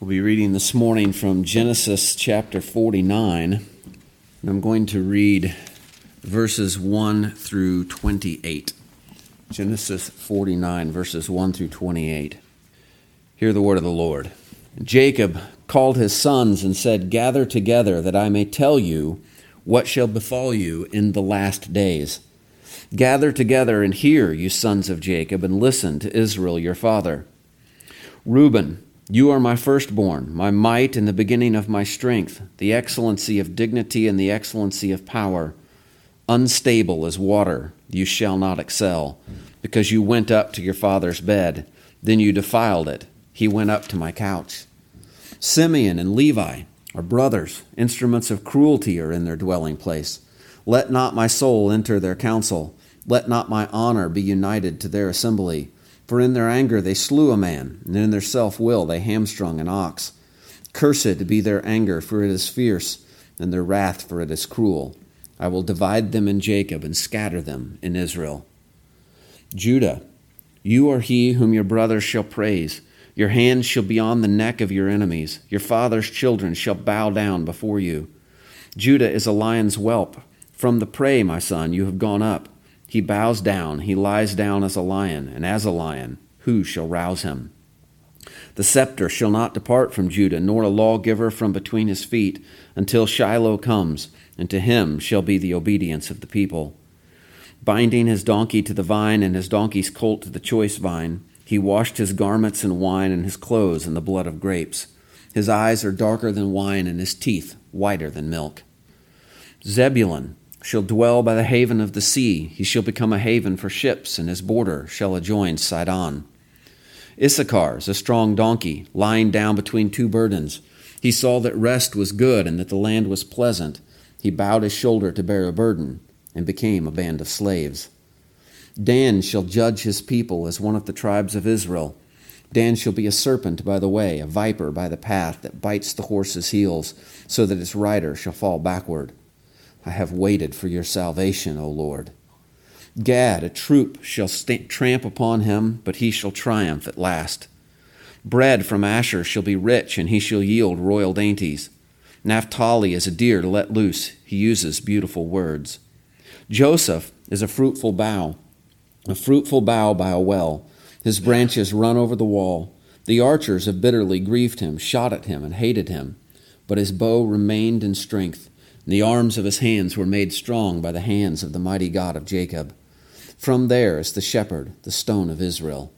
We'll be reading this morning from Genesis chapter 49, and I'm going to read verses 1 through 28. Genesis 49, verses 1 through 28. Hear the word of the Lord. Jacob called his sons and said, Gather together that I may tell you what shall befall you in the last days. Gather together and hear, you sons of Jacob, and listen to Israel your father. Reuben, you are my firstborn, my might and the beginning of my strength, the excellency of dignity and the excellency of power. Unstable as water, you shall not excel, because you went up to your father's bed. Then you defiled it. He went up to my couch. Simeon and Levi are brothers. Instruments of cruelty are in their dwelling place. Let not my soul enter their council. Let not my honor be united to their assembly. For in their anger they slew a man, and in their self will they hamstrung an ox. Cursed be their anger, for it is fierce, and their wrath, for it is cruel. I will divide them in Jacob and scatter them in Israel. Judah, you are he whom your brothers shall praise. Your hands shall be on the neck of your enemies. Your father's children shall bow down before you. Judah is a lion's whelp. From the prey, my son, you have gone up. He bows down, he lies down as a lion, and as a lion, who shall rouse him? The scepter shall not depart from Judah, nor a lawgiver from between his feet, until Shiloh comes, and to him shall be the obedience of the people. Binding his donkey to the vine, and his donkey's colt to the choice vine, he washed his garments in wine, and his clothes in the blood of grapes. His eyes are darker than wine, and his teeth whiter than milk. Zebulun shall dwell by the haven of the sea. He shall become a haven for ships, and his border shall adjoin Sidon. Issachar is a strong donkey, lying down between two burdens. He saw that rest was good and that the land was pleasant. He bowed his shoulder to bear a burden, and became a band of slaves. Dan shall judge his people as one of the tribes of Israel. Dan shall be a serpent by the way, a viper by the path that bites the horse's heels, so that its rider shall fall backward. I have waited for your salvation, O Lord. Gad, a troop shall st- tramp upon him, but he shall triumph at last. Bread from Asher shall be rich, and he shall yield royal dainties. Naphtali is a deer to let loose. He uses beautiful words. Joseph is a fruitful bough, a fruitful bough by a well. His branches run over the wall. The archers have bitterly grieved him, shot at him, and hated him. But his bow remained in strength. The arms of his hands were made strong by the hands of the mighty God of Jacob. From there is the shepherd, the stone of Israel.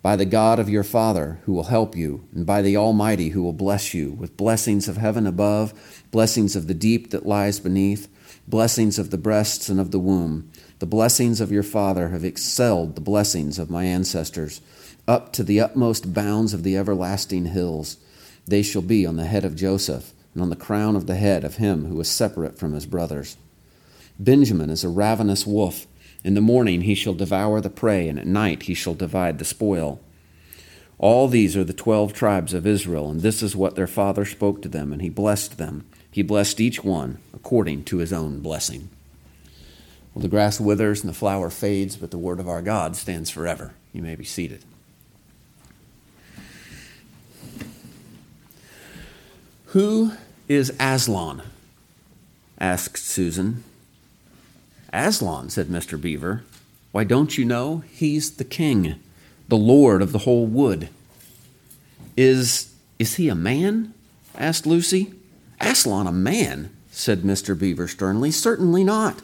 By the God of your father, who will help you, and by the Almighty, who will bless you, with blessings of heaven above, blessings of the deep that lies beneath, blessings of the breasts and of the womb. The blessings of your father have excelled the blessings of my ancestors, up to the utmost bounds of the everlasting hills. They shall be on the head of Joseph and on the crown of the head of him who is separate from his brothers. Benjamin is a ravenous wolf. In the morning he shall devour the prey, and at night he shall divide the spoil. All these are the twelve tribes of Israel, and this is what their father spoke to them, and he blessed them. He blessed each one according to his own blessing. Well, the grass withers and the flower fades, but the word of our God stands forever. You may be seated. Who is Aslan? asked Susan. Aslan, said Mr. Beaver. Why, don't you know? He's the king, the lord of the whole wood. Is is he a man? asked Lucy. Aslan a man, said Mr. Beaver sternly. Certainly not.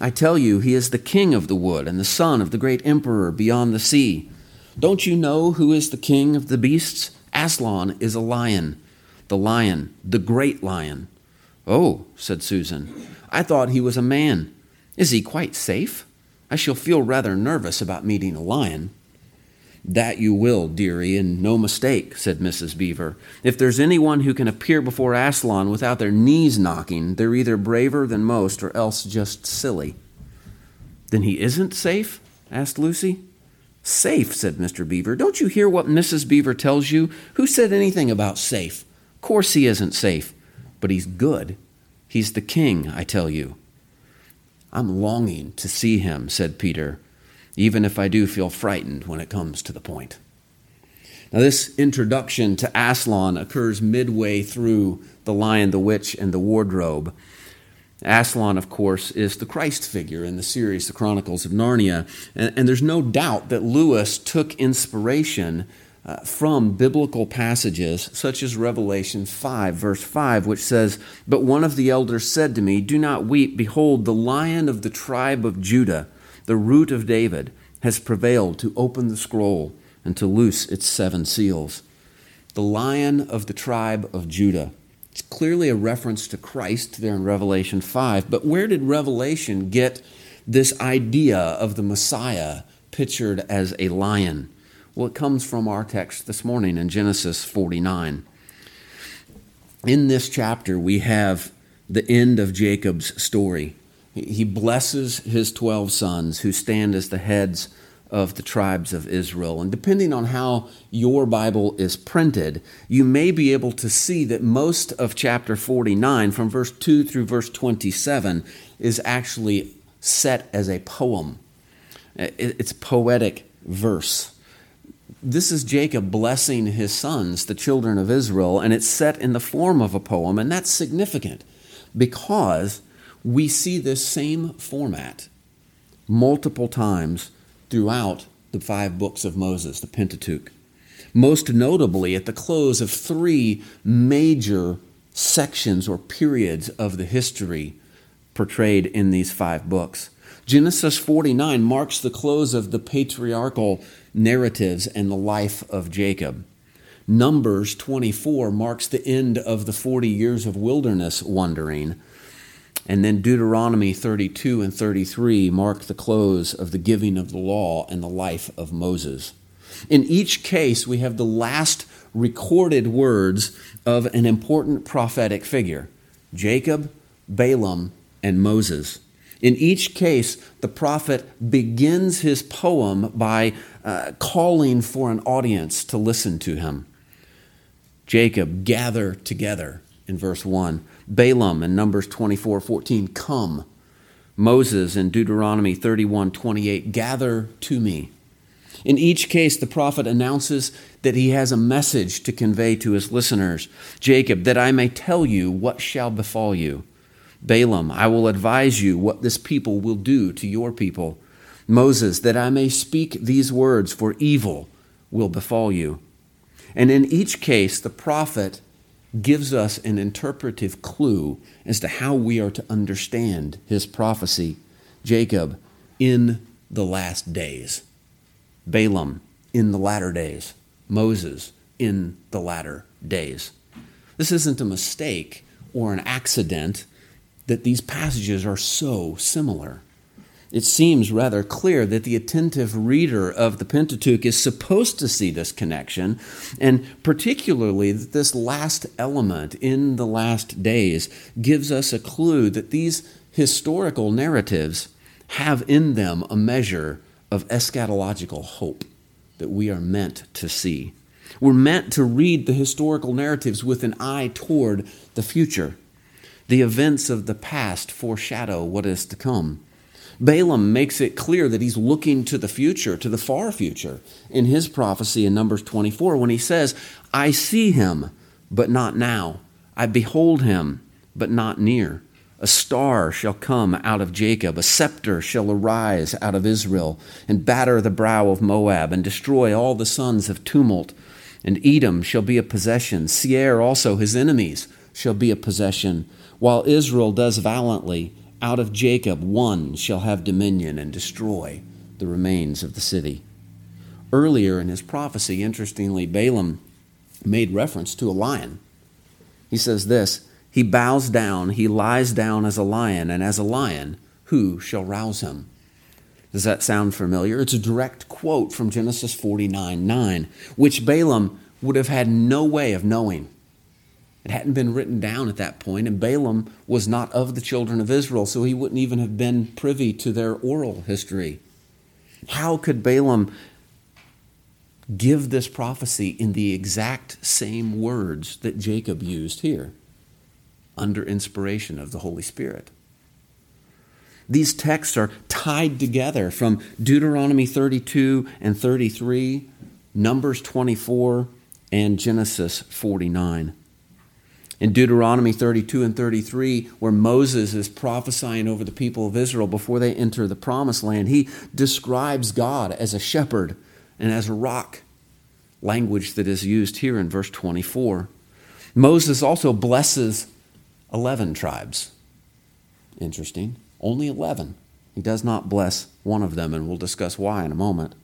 I tell you, he is the king of the wood and the son of the great emperor beyond the sea. Don't you know who is the king of the beasts? Aslan is a lion the lion, the great lion. Oh, said Susan, I thought he was a man. Is he quite safe? I shall feel rather nervous about meeting a lion. That you will, dearie, and no mistake, said Mrs. Beaver. If there's anyone who can appear before Aslan without their knees knocking, they're either braver than most or else just silly. Then he isn't safe? asked Lucy. Safe, said Mr. Beaver. Don't you hear what Mrs. Beaver tells you? Who said anything about safe? Course, he isn't safe, but he's good. He's the king, I tell you. I'm longing to see him, said Peter, even if I do feel frightened when it comes to the point. Now, this introduction to Aslan occurs midway through The Lion, the Witch, and the Wardrobe. Aslan, of course, is the Christ figure in the series, The Chronicles of Narnia. And, and there's no doubt that Lewis took inspiration uh, from biblical passages such as Revelation 5, verse 5, which says, But one of the elders said to me, Do not weep. Behold, the lion of the tribe of Judah, the root of David, has prevailed to open the scroll and to loose its seven seals. The lion of the tribe of Judah. It's clearly a reference to Christ there in Revelation 5. But where did Revelation get this idea of the Messiah pictured as a lion? Well, it comes from our text this morning in Genesis 49. In this chapter, we have the end of Jacob's story. He blesses his 12 sons who stand as the heads of the tribes of Israel. And depending on how your Bible is printed, you may be able to see that most of chapter 49, from verse 2 through verse 27, is actually set as a poem. It's poetic verse. This is Jacob blessing his sons, the children of Israel, and it's set in the form of a poem, and that's significant because we see this same format multiple times throughout the five books of Moses, the Pentateuch. Most notably, at the close of three major sections or periods of the history portrayed in these five books. Genesis 49 marks the close of the patriarchal narratives and the life of Jacob. Numbers 24 marks the end of the 40 years of wilderness wandering. And then Deuteronomy 32 and 33 mark the close of the giving of the law and the life of Moses. In each case, we have the last recorded words of an important prophetic figure Jacob, Balaam, and Moses. In each case, the prophet begins his poem by uh, calling for an audience to listen to him. Jacob, gather together in verse 1. Balaam in Numbers 24 14, come. Moses in Deuteronomy 31 28, gather to me. In each case, the prophet announces that he has a message to convey to his listeners Jacob, that I may tell you what shall befall you. Balaam, I will advise you what this people will do to your people. Moses, that I may speak these words, for evil will befall you. And in each case, the prophet gives us an interpretive clue as to how we are to understand his prophecy. Jacob, in the last days. Balaam, in the latter days. Moses, in the latter days. This isn't a mistake or an accident that these passages are so similar it seems rather clear that the attentive reader of the Pentateuch is supposed to see this connection, and particularly that this last element in the last days gives us a clue that these historical narratives have in them a measure of eschatological hope that we are meant to see. We're meant to read the historical narratives with an eye toward the future. The events of the past foreshadow what is to come. Balaam makes it clear that he's looking to the future, to the far future, in his prophecy in Numbers 24 when he says, I see him, but not now. I behold him, but not near. A star shall come out of Jacob, a scepter shall arise out of Israel, and batter the brow of Moab, and destroy all the sons of tumult. And Edom shall be a possession, Seir also his enemies shall be a possession, while Israel does valiantly out of Jacob one shall have dominion and destroy the remains of the city. Earlier in his prophecy, interestingly, Balaam made reference to a lion. He says this He bows down, he lies down as a lion, and as a lion, who shall rouse him? Does that sound familiar? It's a direct quote from Genesis 49 9, which Balaam would have had no way of knowing it hadn't been written down at that point, and Balaam was not of the children of Israel, so he wouldn't even have been privy to their oral history. How could Balaam give this prophecy in the exact same words that Jacob used here, under inspiration of the Holy Spirit? These texts are tied together from Deuteronomy 32 and 33 Numbers 24, and Genesis 49. In Deuteronomy 32 and 33, where Moses is prophesying over the people of Israel before they enter the promised land, he describes God as a shepherd and as a rock, language that is used here in verse 24. Moses also blesses 11 tribes. Interesting. Only 11. He does not bless one of them, and we'll discuss why in a moment.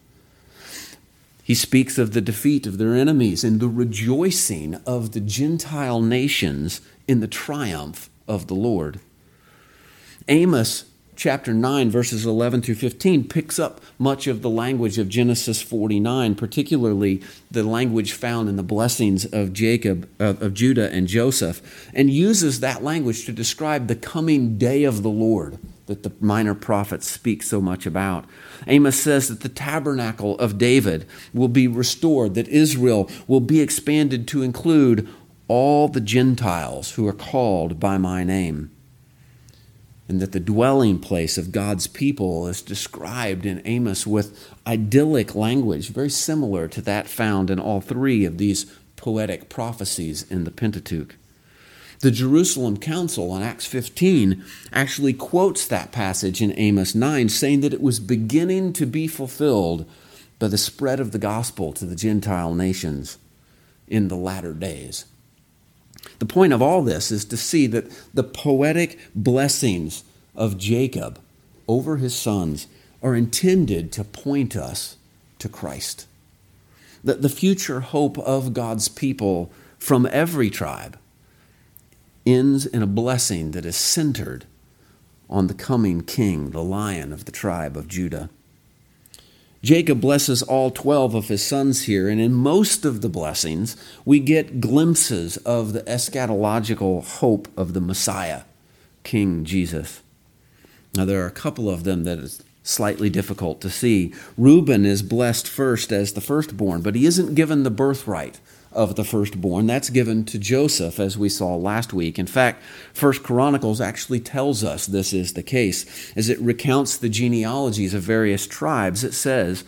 He speaks of the defeat of their enemies and the rejoicing of the Gentile nations in the triumph of the Lord. Amos chapter 9, verses 11 through 15, picks up much of the language of Genesis 49, particularly the language found in the blessings of Jacob, of, of Judah and Joseph, and uses that language to describe the coming day of the Lord that the minor prophets speak so much about. Amos says that the tabernacle of David will be restored, that Israel will be expanded to include all the Gentiles who are called by my name. And that the dwelling place of God's people is described in Amos with idyllic language, very similar to that found in all three of these poetic prophecies in the Pentateuch. The Jerusalem Council in Acts 15 actually quotes that passage in Amos 9, saying that it was beginning to be fulfilled by the spread of the gospel to the Gentile nations in the latter days. The point of all this is to see that the poetic blessings of Jacob over his sons are intended to point us to Christ. That the future hope of God's people from every tribe ends in a blessing that is centered on the coming king, the lion of the tribe of Judah. Jacob blesses all 12 of his sons here, and in most of the blessings, we get glimpses of the eschatological hope of the Messiah, King Jesus. Now, there are a couple of them that is slightly difficult to see. Reuben is blessed first as the firstborn, but he isn't given the birthright of the firstborn. That's given to Joseph, as we saw last week. In fact, First Chronicles actually tells us this is the case. As it recounts the genealogies of various tribes, it says,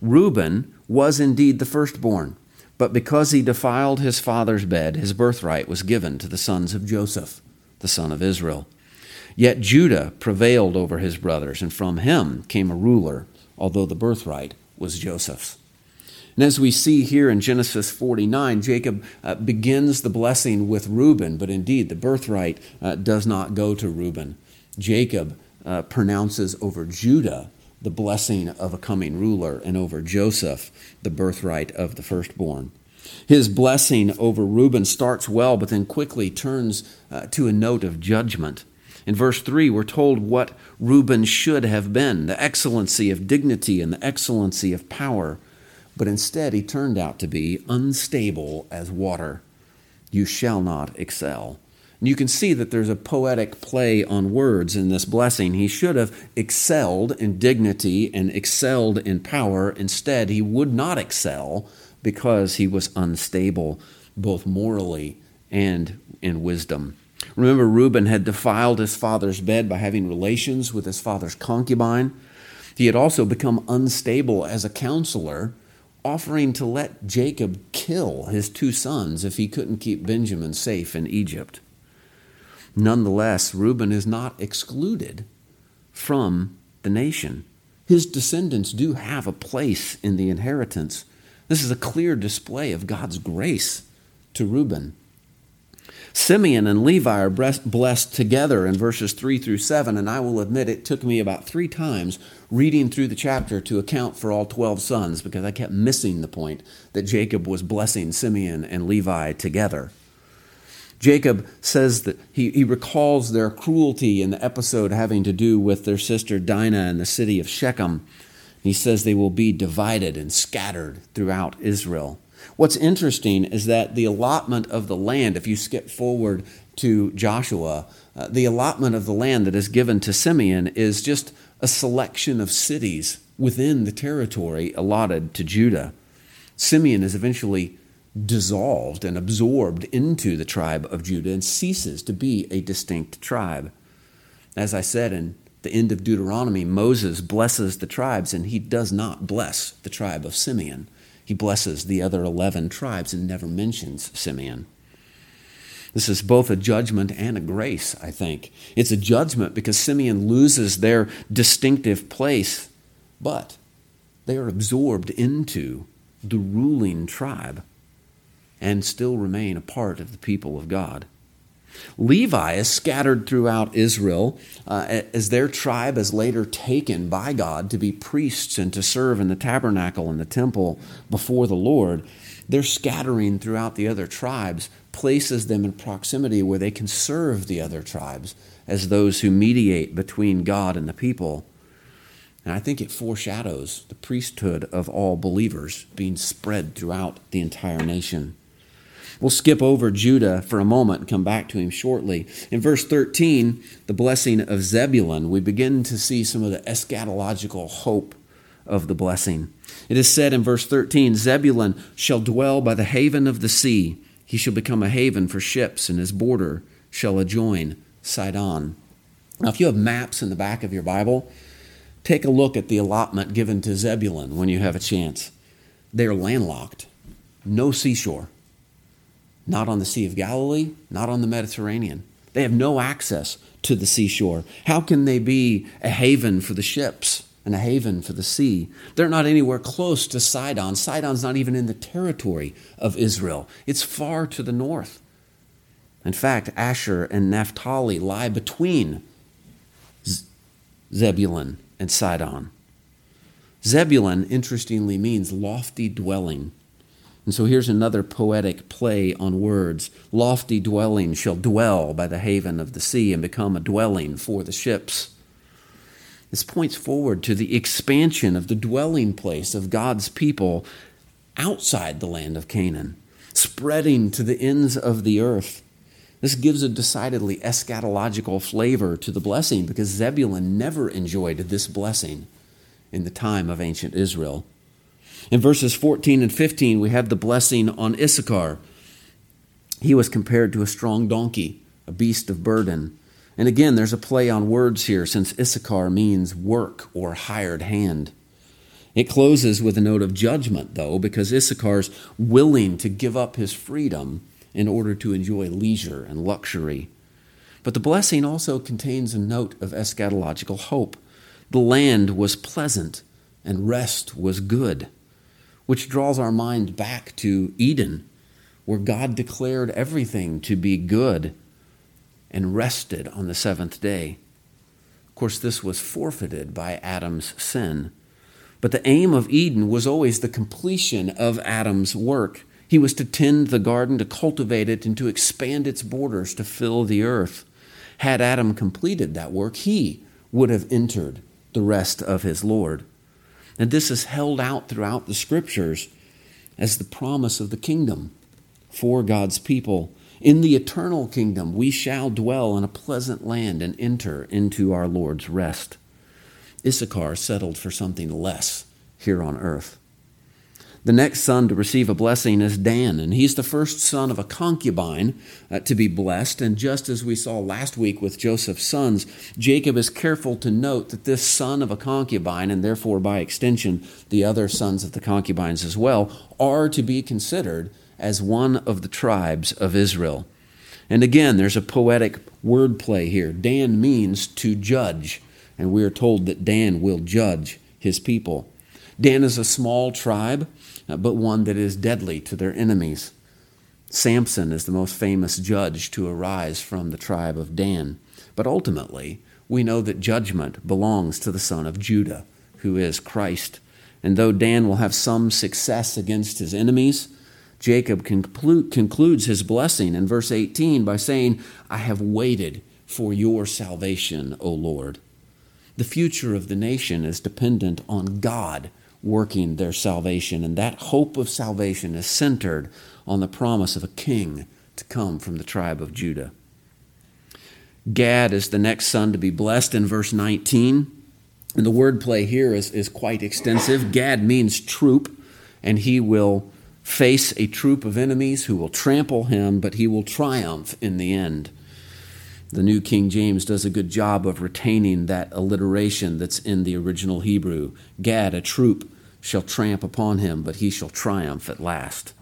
Reuben was indeed the firstborn, but because he defiled his father's bed, his birthright was given to the sons of Joseph, the son of Israel. Yet Judah prevailed over his brothers, and from him came a ruler, although the birthright was Joseph's. And as we see here in Genesis 49, Jacob uh, begins the blessing with Reuben, but indeed the birthright uh, does not go to Reuben. Jacob uh, pronounces over Judah the blessing of a coming ruler, and over Joseph the birthright of the firstborn. His blessing over Reuben starts well, but then quickly turns uh, to a note of judgment. In verse 3, we're told what Reuben should have been the excellency of dignity and the excellency of power but instead he turned out to be unstable as water. You shall not excel. And you can see that there's a poetic play on words in this blessing. He should have excelled in dignity and excelled in power. Instead, he would not excel because he was unstable, both morally and in wisdom. Remember, Reuben had defiled his father's bed by having relations with his father's concubine. He had also become unstable as a counselor offering to let Jacob kill his two sons if he couldn't keep Benjamin safe in Egypt. Nonetheless, Reuben is not excluded from the nation. His descendants do have a place in the inheritance. This is a clear display of God's grace to Reuben. Simeon and Levi are blessed together in verses 3 through 7, and I will admit it took me about three times reading through the chapter to account for all 12 sons because I kept missing the point that Jacob was blessing Simeon and Levi together. Jacob says that he, he recalls their cruelty in the episode having to do with their sister Dinah in the city of Shechem. He says they will be divided and scattered throughout Israel. What's interesting is that the allotment of the land, if you skip forward to Joshua, uh, the allotment of the land that is given to Simeon is just a selection of cities within the territory allotted to Judah. Simeon is eventually dissolved and absorbed into the tribe of Judah and ceases to be a distinct tribe. As I said in the end of Deuteronomy, Moses blesses the tribes and he does not bless the tribe of Simeon. He blesses the other 11 tribes and never mentions Simeon. This is both a judgment and a grace, I think. It's a judgment because Simeon loses their distinctive place, but they are absorbed into the ruling tribe and still remain a part of the people of God. Levi is scattered throughout Israel uh, as their tribe is later taken by God to be priests and to serve in the tabernacle and the temple before the Lord. They're scattering throughout the other tribes places them in proximity where they can serve the other tribes as those who mediate between God and the people. And I think it foreshadows the priesthood of all believers being spread throughout the entire nation. We'll skip over Judah for a moment and come back to him shortly. In verse 13, the blessing of Zebulun, we begin to see some of the eschatological hope of the blessing. It is said in verse 13 Zebulun shall dwell by the haven of the sea, he shall become a haven for ships, and his border shall adjoin Sidon. Now, if you have maps in the back of your Bible, take a look at the allotment given to Zebulun when you have a chance. They are landlocked, no seashore not on the Sea of Galilee, not on the Mediterranean. They have no access to the seashore. How can they be a haven for the ships and a haven for the sea? They're not anywhere close to Sidon. Sidon's not even in the territory of Israel, it's far to the north. In fact, Asher and Naphtali lie between Zebulun and Sidon. Zebulun, interestingly, means lofty dwelling. And so here's another poetic play on words. Lofty dwelling shall dwell by the haven of the sea and become a dwelling for the ships. This points forward to the expansion of the dwelling place of God's people outside the land of Canaan, spreading to the ends of the earth. This gives a decidedly eschatological flavor to the blessing because Zebulun never enjoyed this blessing in the time of ancient Israel. In verses 14 and 15, we have the blessing on Issachar. He was compared to a strong donkey, a beast of burden. And again, there's a play on words here, since Issachar means work or hired hand. It closes with a note of judgment, though, because Issachar's willing to give up his freedom in order to enjoy leisure and luxury. But the blessing also contains a note of eschatological hope. The land was pleasant, and rest was good which draws our mind back to Eden, where God declared everything to be good and rested on the seventh day. Of course, this was forfeited by Adam's sin. But the aim of Eden was always the completion of Adam's work. He was to tend the garden, to cultivate it, and to expand its borders to fill the earth. Had Adam completed that work, he would have entered the rest of his Lord. And this is held out throughout the scriptures as the promise of the kingdom for God's people. In the eternal kingdom, we shall dwell in a pleasant land and enter into our Lord's rest. Issachar settled for something less here on earth. The next son to receive a blessing is Dan, and he's the first son of a concubine uh, to be blessed. And just as we saw last week with Joseph's sons, Jacob is careful to note that this son of a concubine, and therefore by extension the other sons of the concubines as well, are to be considered as one of the tribes of Israel. And again, there's a poetic wordplay here. Dan means to judge, and we are told that Dan will judge his people. Dan is a small tribe, uh, but one that is deadly to their enemies. Samson is the most famous judge to arise from the tribe of Dan. But ultimately, we know that judgment belongs to the son of Judah, who is Christ. And though Dan will have some success against his enemies, Jacob conclude, concludes his blessing in verse 18 by saying, I have waited for your salvation, O Lord. The future of the nation is dependent on God working their salvation. And that hope of salvation is centered on the promise of a king to come from the tribe of Judah. Gad is the next son to be blessed in verse 19. And the wordplay here is, is quite extensive. Gad means troop, and he will face a troop of enemies who will trample him, but he will triumph in the end. The New King James does a good job of retaining that alliteration that's in the original Hebrew. Gad, a troop, shall tramp upon him, but he shall triumph at last.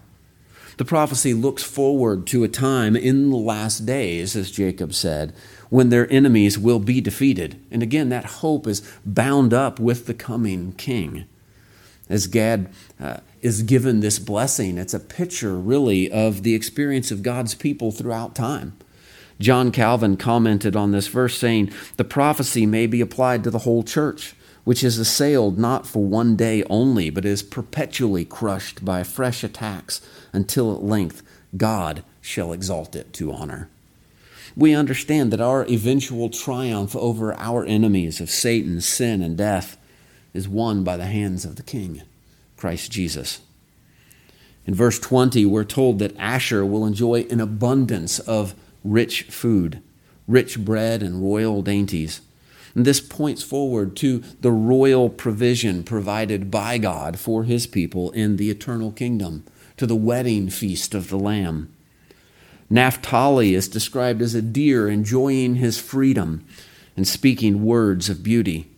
The prophecy looks forward to a time in the last days, as Jacob said, when their enemies will be defeated. And again, that hope is bound up with the coming king. As Gad uh, is given this blessing, it's a picture, really, of the experience of God's people throughout time. John Calvin commented on this verse saying, The prophecy may be applied to the whole church which is assailed not for one day only, but is perpetually crushed by fresh attacks until at length God shall exalt it to honor. We understand that our eventual triumph over our enemies of Satan, sin, and death is won by the hands of the King, Christ Jesus. In verse 20, we're told that Asher will enjoy an abundance of rich food, rich bread, and royal dainties. And this points forward to the royal provision provided by God for his people in the eternal kingdom, to the wedding feast of the Lamb. Naphtali is described as a deer enjoying his freedom and speaking words of beauty.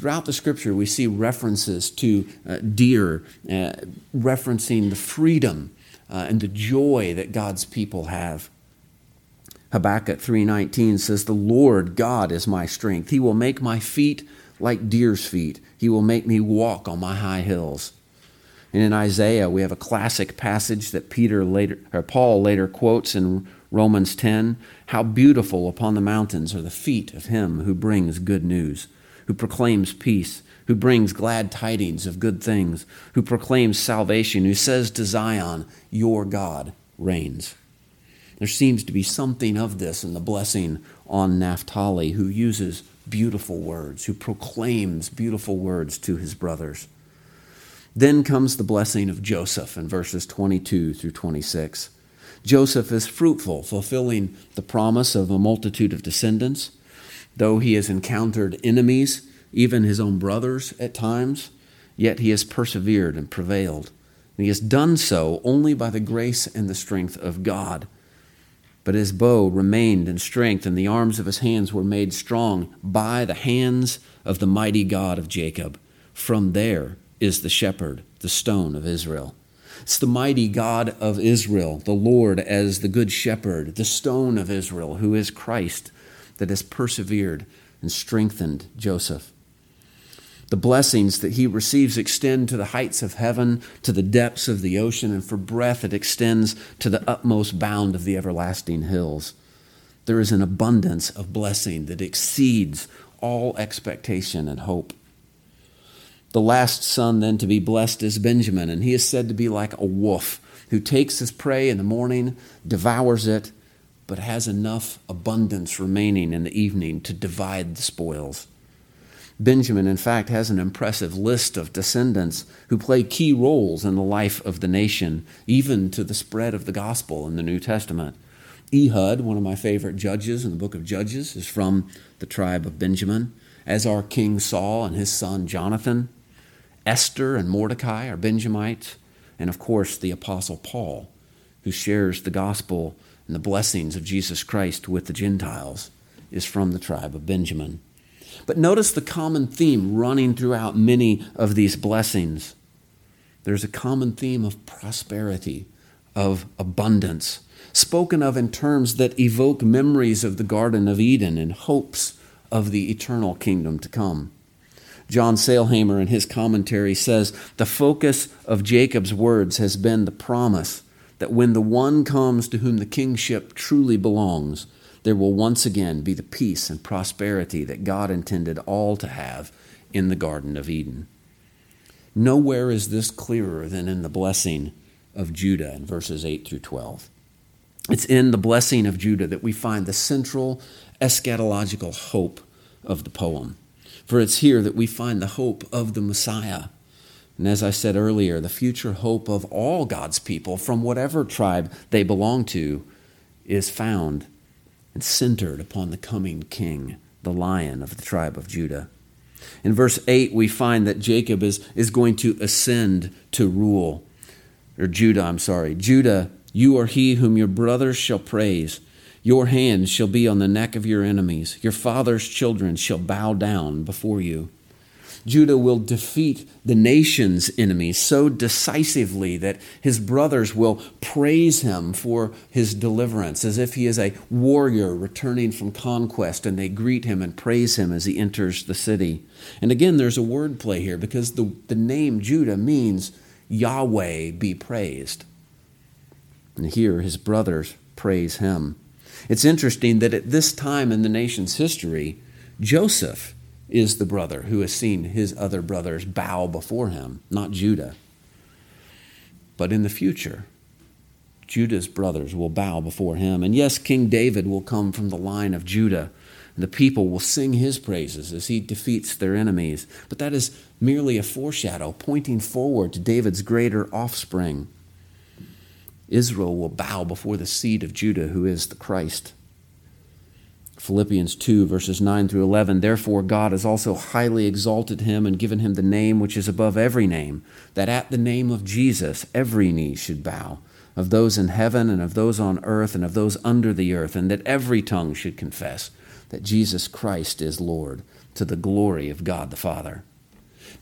Throughout the scripture, we see references to uh, deer, uh, referencing the freedom uh, and the joy that God's people have. Habakkuk 3:19 says the Lord God is my strength. He will make my feet like deer's feet. He will make me walk on my high hills. And in Isaiah, we have a classic passage that Peter later or Paul later quotes in Romans 10, how beautiful upon the mountains are the feet of him who brings good news, who proclaims peace, who brings glad tidings of good things, who proclaims salvation, who says to Zion, your God reigns. There seems to be something of this in the blessing on Naphtali, who uses beautiful words, who proclaims beautiful words to his brothers. Then comes the blessing of Joseph in verses 22 through 26. Joseph is fruitful, fulfilling the promise of a multitude of descendants. Though he has encountered enemies, even his own brothers at times, yet he has persevered and prevailed. And he has done so only by the grace and the strength of God but his bow remained in strength, and the arms of his hands were made strong by the hands of the mighty God of Jacob. From there is the shepherd, the stone of Israel. It's the mighty God of Israel, the Lord as the good shepherd, the stone of Israel, who is Christ, that has persevered and strengthened Joseph. The blessings that he receives extend to the heights of heaven, to the depths of the ocean, and for breath it extends to the utmost bound of the everlasting hills. There is an abundance of blessing that exceeds all expectation and hope. The last son then to be blessed is Benjamin, and he is said to be like a wolf who takes his prey in the morning, devours it, but has enough abundance remaining in the evening to divide the spoils. Benjamin, in fact, has an impressive list of descendants who play key roles in the life of the nation, even to the spread of the gospel in the New Testament. Ehud, one of my favorite judges in the book of Judges, is from the tribe of Benjamin, as are King Saul and his son Jonathan. Esther and Mordecai are Benjamites, and of course, the Apostle Paul, who shares the gospel and the blessings of Jesus Christ with the Gentiles, is from the tribe of Benjamin. But notice the common theme running throughout many of these blessings. There's a common theme of prosperity, of abundance, spoken of in terms that evoke memories of the Garden of Eden and hopes of the eternal kingdom to come. John Sailhamer in his commentary says the focus of Jacob's words has been the promise that when the one comes to whom the kingship truly belongs, there will once again be the peace and prosperity that God intended all to have in the Garden of Eden. Nowhere is this clearer than in the blessing of Judah in verses 8 through 12. It's in the blessing of Judah that we find the central eschatological hope of the poem. For it's here that we find the hope of the Messiah. And as I said earlier, the future hope of all God's people, from whatever tribe they belong to, is found and centered upon the coming king, the lion of the tribe of Judah. In verse 8, we find that Jacob is, is going to ascend to rule, or Judah, I'm sorry. Judah, you are he whom your brothers shall praise. Your hands shall be on the neck of your enemies. Your father's children shall bow down before you. Judah will defeat the nation's enemies so decisively that his brothers will praise him for his deliverance, as if he is a warrior returning from conquest, and they greet him and praise him as he enters the city. And again, there's a word play here because the, the name Judah means Yahweh be praised. And here his brothers praise him. It's interesting that at this time in the nation's history, Joseph is the brother who has seen his other brothers bow before him, not Judah. But in the future, Judah's brothers will bow before him. And yes, King David will come from the line of Judah, and the people will sing his praises as he defeats their enemies. But that is merely a foreshadow, pointing forward to David's greater offspring. Israel will bow before the seed of Judah, who is the Christ. Philippians 2, verses 9 through 11. Therefore, God has also highly exalted him and given him the name which is above every name, that at the name of Jesus every knee should bow, of those in heaven and of those on earth and of those under the earth, and that every tongue should confess that Jesus Christ is Lord, to the glory of God the Father.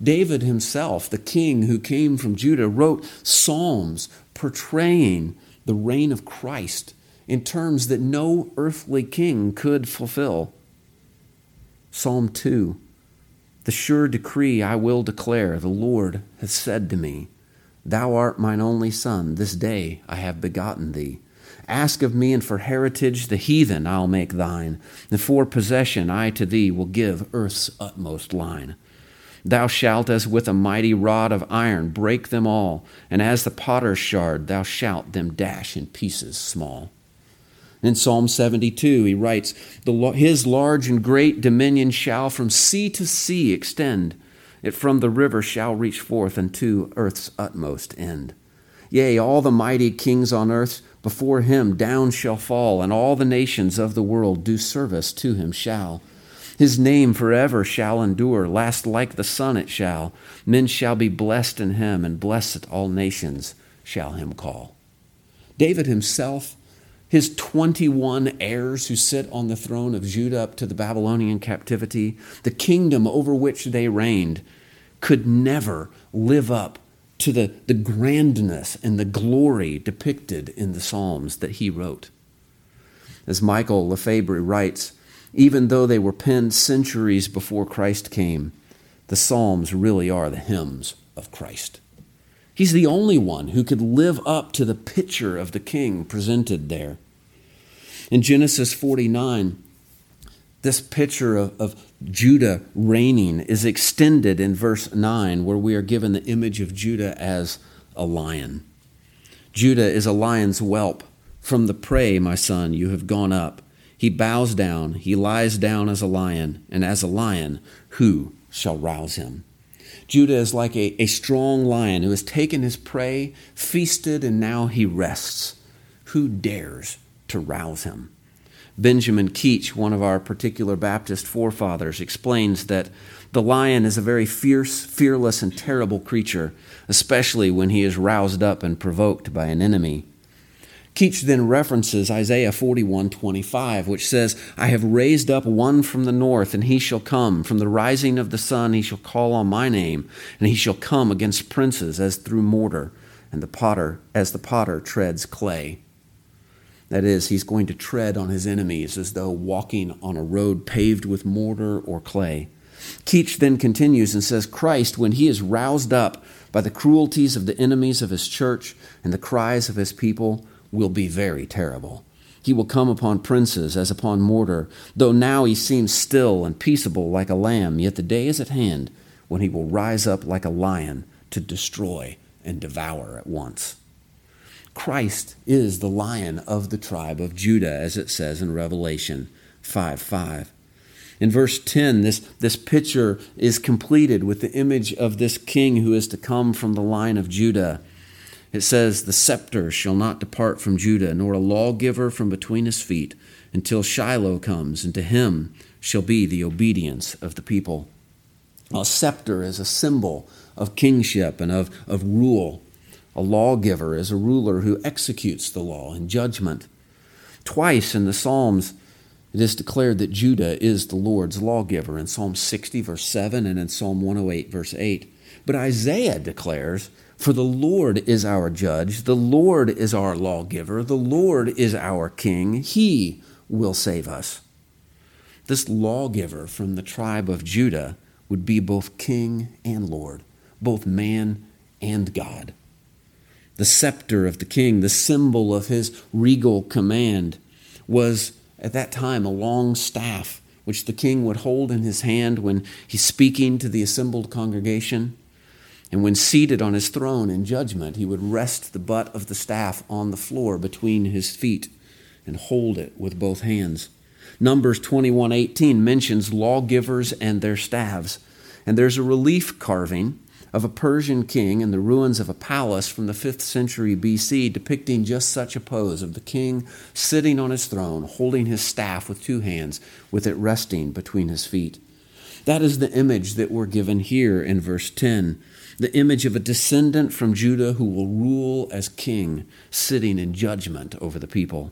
David himself, the king who came from Judah, wrote psalms portraying the reign of Christ in terms that no earthly king could fulfill. Psalm 2 The sure decree I will declare, the Lord has said to me, Thou art mine only Son, this day I have begotten thee. Ask of me, and for heritage the heathen I'll make thine, and for possession I to thee will give earth's utmost line. Thou shalt, as with a mighty rod of iron, break them all, and as the potter's shard, thou shalt them dash in pieces small. In Psalm 72, he writes, His large and great dominion shall from sea to sea extend. It from the river shall reach forth unto earth's utmost end. Yea, all the mighty kings on earth before him down shall fall, and all the nations of the world do service to him shall. His name forever shall endure, last like the sun it shall. Men shall be blessed in him, and blessed all nations shall him call. David himself, his 21 heirs who sit on the throne of Judah up to the Babylonian captivity, the kingdom over which they reigned, could never live up to the, the grandness and the glory depicted in the Psalms that he wrote. As Michael Lefebvre writes, even though they were penned centuries before Christ came, the Psalms really are the hymns of Christ. He's the only one who could live up to the picture of the king presented there. In Genesis 49, this picture of, of, Judah reigning is extended in verse 9, where we are given the image of Judah as a lion. Judah is a lion's whelp. From the prey, my son, you have gone up. He bows down, he lies down as a lion, and as a lion, who shall rouse him? Judah is like a, a strong lion who has taken his prey, feasted, and now he rests. Who dares to rouse him? Benjamin Keach, one of our particular Baptist forefathers, explains that the lion is a very fierce, fearless, and terrible creature, especially when he is roused up and provoked by an enemy. Keach then references Isaiah 41 25, which says, I have raised up one from the north, and he shall come. From the rising of the sun, he shall call on my name, and he shall come against princes as through mortar, and the potter as the potter treads clay. That is, he's going to tread on his enemies as though walking on a road paved with mortar or clay. Keach then continues and says, Christ, when he is roused up by the cruelties of the enemies of his church and the cries of his people, will be very terrible. He will come upon princes as upon mortar, though now he seems still and peaceable like a lamb, yet the day is at hand when he will rise up like a lion to destroy and devour at once. Christ is the lion of the tribe of Judah, as it says in Revelation 5 5. In verse 10, this, this picture is completed with the image of this king who is to come from the line of Judah. It says, The scepter shall not depart from Judah, nor a lawgiver from between his feet, until Shiloh comes, and to him shall be the obedience of the people. A scepter is a symbol of kingship and of, of rule. A lawgiver is a ruler who executes the law in judgment. Twice in the Psalms, It is declared that Judah is the Lord's lawgiver in Psalm 60, verse 7, and in Psalm 108, verse 8. But Isaiah declares, For the Lord is our judge, the Lord is our lawgiver, the Lord is our king, he will save us. This lawgiver from the tribe of Judah would be both king and Lord, both man and God. The scepter of the king, the symbol of his regal command, was at that time a long staff which the king would hold in his hand when he's speaking to the assembled congregation. And when seated on his throne in judgment, he would rest the butt of the staff on the floor between his feet and hold it with both hands. Numbers 21:18 mentions lawgivers and their staves. And there's a relief carving of a Persian king in the ruins of a palace from the 5th century BC depicting just such a pose of the king sitting on his throne, holding his staff with two hands, with it resting between his feet. That is the image that we're given here in verse 10 the image of a descendant from Judah who will rule as king, sitting in judgment over the people.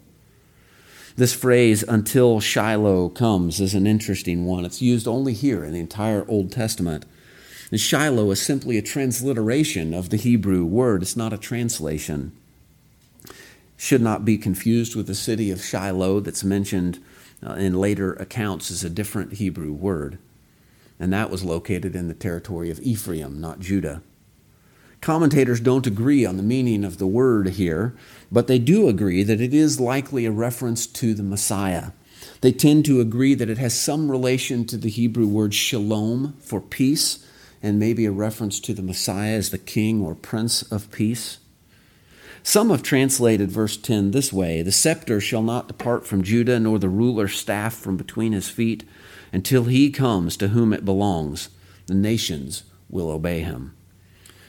This phrase, until Shiloh comes, is an interesting one. It's used only here in the entire Old Testament. And Shiloh is simply a transliteration of the Hebrew word, it's not a translation. Should not be confused with the city of Shiloh that's mentioned uh, in later accounts as a different Hebrew word. And that was located in the territory of Ephraim, not Judah. Commentators don't agree on the meaning of the word here, but they do agree that it is likely a reference to the Messiah. They tend to agree that it has some relation to the Hebrew word shalom for peace, and maybe a reference to the Messiah as the King or Prince of Peace. Some have translated verse 10 this way The scepter shall not depart from Judah, nor the ruler's staff from between his feet, until he comes to whom it belongs. The nations will obey him.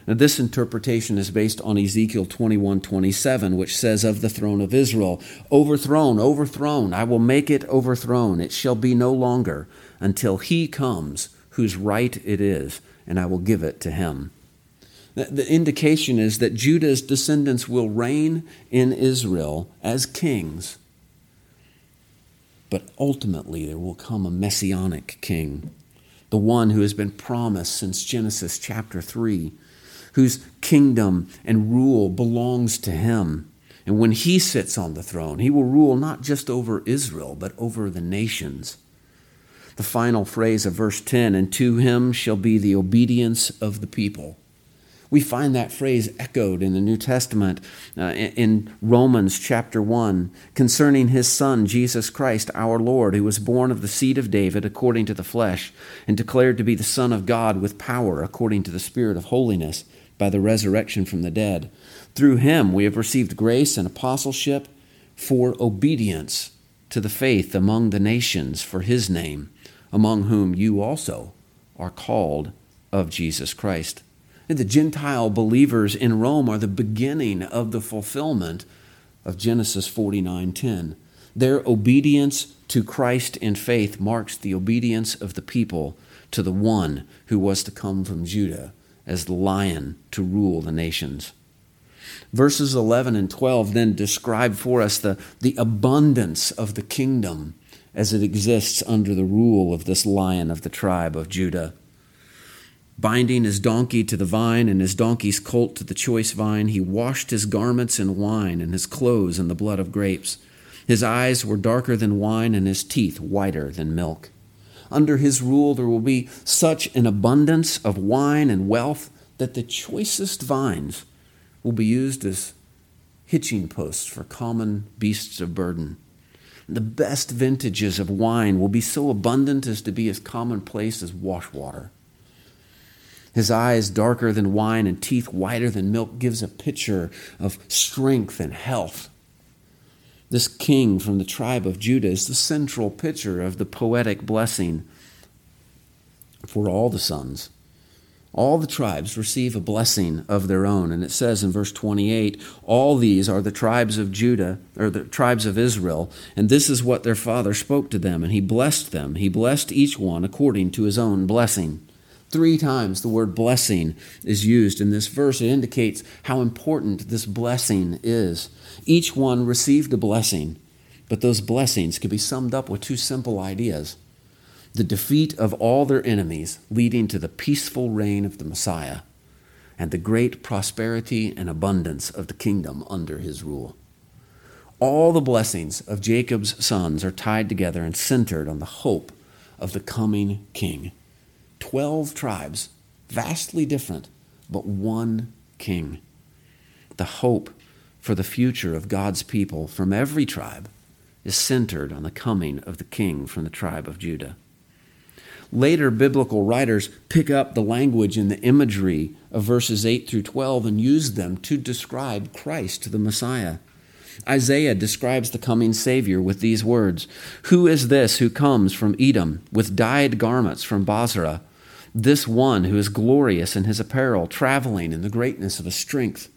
Now, this interpretation is based on Ezekiel 21 27, which says of the throne of Israel, Overthrown, overthrown, I will make it overthrown. It shall be no longer until he comes whose right it is and I will give it to him. The indication is that Judah's descendants will reign in Israel as kings. But ultimately, there will come a messianic king, the one who has been promised since Genesis chapter 3, whose kingdom and rule belongs to him. And when he sits on the throne, he will rule not just over Israel, but over the nations the final phrase of verse 10 and to him shall be the obedience of the people. We find that phrase echoed in the New Testament uh, in Romans chapter 1 concerning his Son, Jesus Christ, our Lord, who was born of the seed of David according to the flesh, and declared to be the Son of God with power according to the Spirit of holiness by the resurrection from the dead. Through him we have received grace and apostleship for obedience to the faith among the nations for his name among whom you also are called of Jesus Christ. The Gentile believers in Rome are the beginning of the fulfillment of Genesis 49:10. Their obedience to Christ in faith marks the obedience of the people to the one who was to come from Judah as the lion to rule the nations. Verses 11 and 12 then describe for us the, the abundance of the kingdom as it exists under the rule of this lion of the tribe of Judah. Binding his donkey to the vine and his donkey's colt to the choice vine, he washed his garments in wine and his clothes in the blood of grapes. His eyes were darker than wine and his teeth whiter than milk. Under his rule, there will be such an abundance of wine and wealth that the choicest vines will be used as hitching posts for common beasts of burden. The best vintages of wine will be so abundant as to be as commonplace as wash water. His eyes darker than wine and teeth whiter than milk gives a picture of strength and health. This king from the tribe of Judah is the central picture of the poetic blessing for all the sons all the tribes receive a blessing of their own. And it says in verse 28 all these are the tribes of Judah, or the tribes of Israel, and this is what their father spoke to them. And he blessed them. He blessed each one according to his own blessing. Three times the word blessing is used in this verse. It indicates how important this blessing is. Each one received a blessing But those blessings can be summed up with two simple ideas the defeat of all their enemies, leading to the peaceful reign of the Messiah, and the great prosperity and abundance of the kingdom under his rule. All the blessings of Jacob's sons are tied together and centered on the hope of the coming king. Twelve tribes, vastly different, but one king. The hope for the future of God's people from every tribe is centered on the coming of the king from the tribe of Judah. Later biblical writers pick up the language and the imagery of verses 8 through 12 and use them to describe Christ, the Messiah. Isaiah describes the coming Savior with these words Who is this who comes from Edom with dyed garments from Bozrah? This one who is glorious in his apparel, traveling in the greatness of his strength.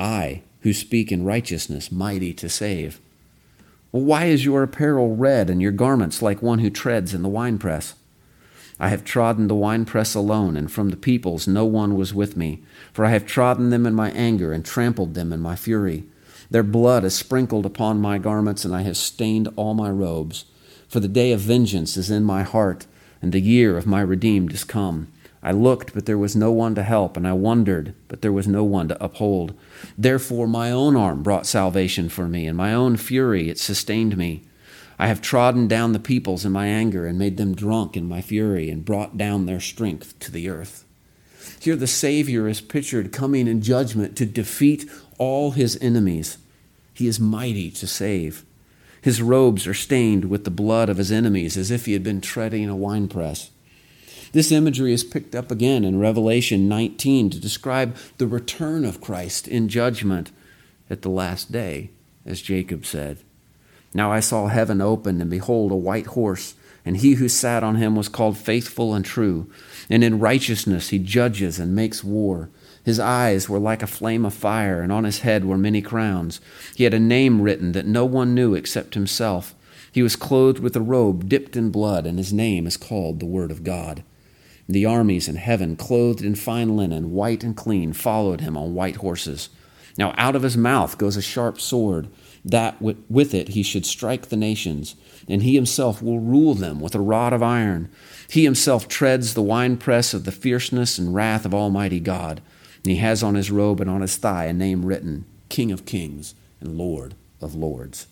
I, who speak in righteousness, mighty to save. Well, why is your apparel red and your garments like one who treads in the winepress? I have trodden the winepress alone, and from the peoples no one was with me. For I have trodden them in my anger and trampled them in my fury. Their blood is sprinkled upon my garments, and I have stained all my robes. For the day of vengeance is in my heart, and the year of my redeemed is come. I looked, but there was no one to help, and I wondered, but there was no one to uphold. Therefore, my own arm brought salvation for me, and my own fury it sustained me. I have trodden down the peoples in my anger and made them drunk in my fury and brought down their strength to the earth. Here, the Savior is pictured coming in judgment to defeat all his enemies. He is mighty to save. His robes are stained with the blood of his enemies as if he had been treading a winepress. This imagery is picked up again in Revelation 19 to describe the return of Christ in judgment at the last day, as Jacob said. Now I saw heaven opened, and behold, a white horse, and he who sat on him was called faithful and true. And in righteousness he judges and makes war. His eyes were like a flame of fire, and on his head were many crowns. He had a name written that no one knew except himself. He was clothed with a robe dipped in blood, and his name is called the Word of God. The armies in heaven, clothed in fine linen, white and clean, followed him on white horses. Now out of his mouth goes a sharp sword that with it he should strike the nations, and he himself will rule them with a rod of iron. He himself treads the winepress of the fierceness and wrath of Almighty God. And he has on his robe and on his thigh a name written King of Kings and Lord of Lords.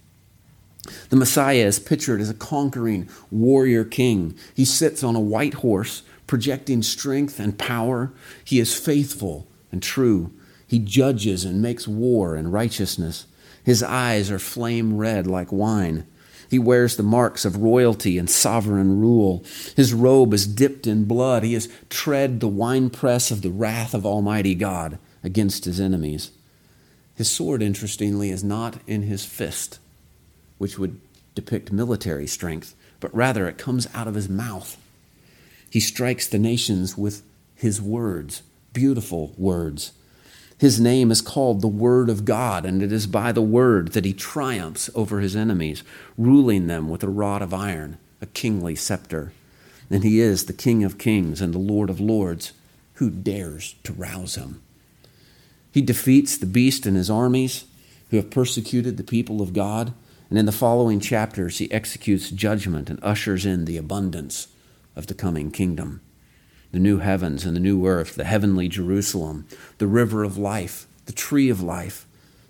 The Messiah is pictured as a conquering warrior king. He sits on a white horse, projecting strength and power. He is faithful and true. He judges and makes war and righteousness. His eyes are flame red like wine. He wears the marks of royalty and sovereign rule. His robe is dipped in blood. He has tread the winepress of the wrath of Almighty God against his enemies. His sword, interestingly, is not in his fist, which would depict military strength, but rather it comes out of his mouth. He strikes the nations with his words, beautiful words. His name is called the Word of God, and it is by the Word that he triumphs over his enemies, ruling them with a rod of iron, a kingly scepter. And he is the King of kings and the Lord of lords. Who dares to rouse him? He defeats the beast and his armies who have persecuted the people of God. And in the following chapters, he executes judgment and ushers in the abundance of the coming kingdom the new heavens and the new earth, the heavenly Jerusalem, the river of life, the tree of life,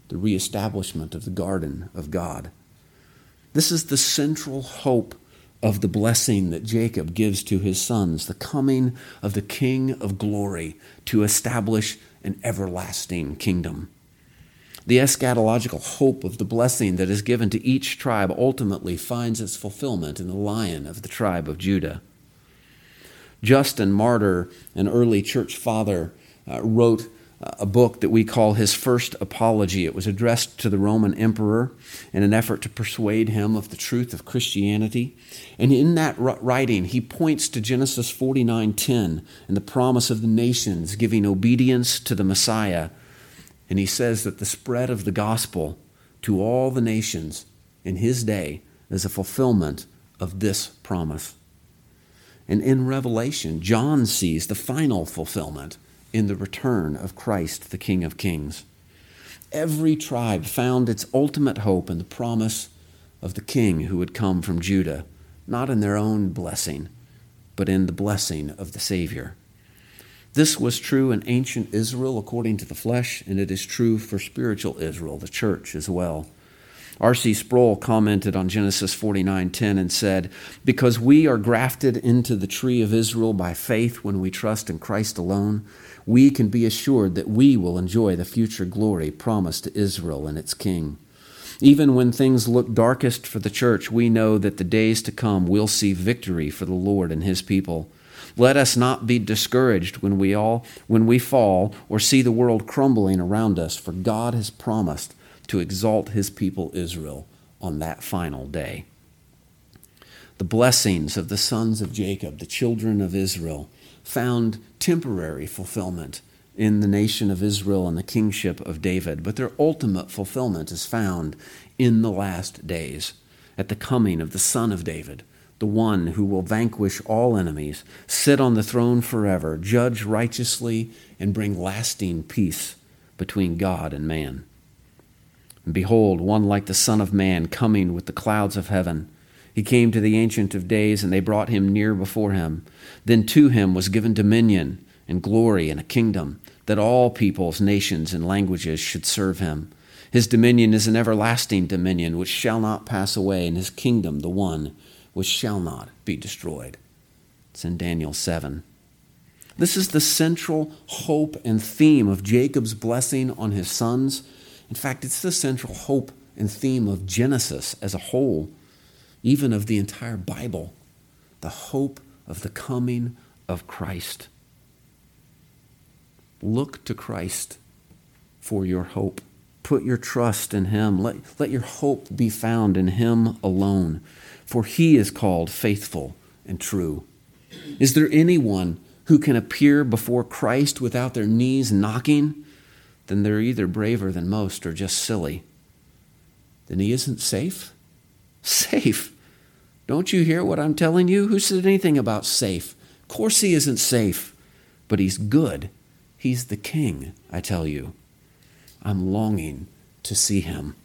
the reestablishment of the garden of God. This is the central hope of the blessing that Jacob gives to his sons, the coming of the King of glory to establish an everlasting kingdom. The eschatological hope of the blessing that is given to each tribe ultimately finds its fulfillment in the lion of the tribe of Judah. Justin Martyr, an early church father, uh, wrote a book that we call his first apology. It was addressed to the Roman emperor in an effort to persuade him of the truth of Christianity. And in that writing, he points to Genesis 49:10 and the promise of the nations giving obedience to the Messiah. And he says that the spread of the gospel to all the nations in his day is a fulfillment of this promise. And in Revelation, John sees the final fulfillment in the return of Christ, the King of Kings. Every tribe found its ultimate hope in the promise of the king who would come from Judah, not in their own blessing, but in the blessing of the Savior. This was true in ancient Israel according to the flesh, and it is true for spiritual Israel, the church, as well. R.C. Sproul commented on Genesis 49:10 and said, "Because we are grafted into the tree of Israel by faith when we trust in Christ alone, we can be assured that we will enjoy the future glory promised to Israel and its king. Even when things look darkest for the church, we know that the days to come will see victory for the Lord and his people." Let us not be discouraged when we all when we fall or see the world crumbling around us, for God has promised to exalt his people Israel on that final day. The blessings of the sons of Jacob, the children of Israel, found temporary fulfillment in the nation of Israel and the kingship of David, but their ultimate fulfillment is found in the last days at the coming of the Son of David the one who will vanquish all enemies, sit on the throne forever, judge righteously, and bring lasting peace between God and man. And behold, one like the Son of Man coming with the clouds of heaven. He came to the Ancient of Days, and they brought him near before him. Then to him was given dominion and glory and a kingdom, that all peoples, nations, and languages should serve him. His dominion is an everlasting dominion which shall not pass away, and his kingdom the one which shall not be destroyed. It's in Daniel 7. This is the central hope and theme of Jacob's blessing on his sons. In fact, it's the central hope and theme of Genesis as a whole, even of the entire Bible the hope of the coming of Christ. Look to Christ for your hope. Put your trust in Him. Let, let your hope be found in Him alone for he is called faithful and true. Is there anyone who can appear before Christ without their knees knocking? Then they're either braver than most or just silly. Then he isn't safe? Safe. Don't you hear what I'm telling you? Who said anything about safe? Of course he isn't safe, but he's good. He's the king, I tell you. I'm longing to see him.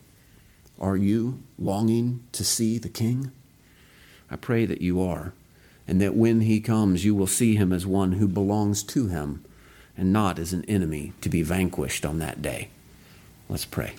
Are you longing to see the king? I pray that you are, and that when he comes, you will see him as one who belongs to him and not as an enemy to be vanquished on that day. Let's pray.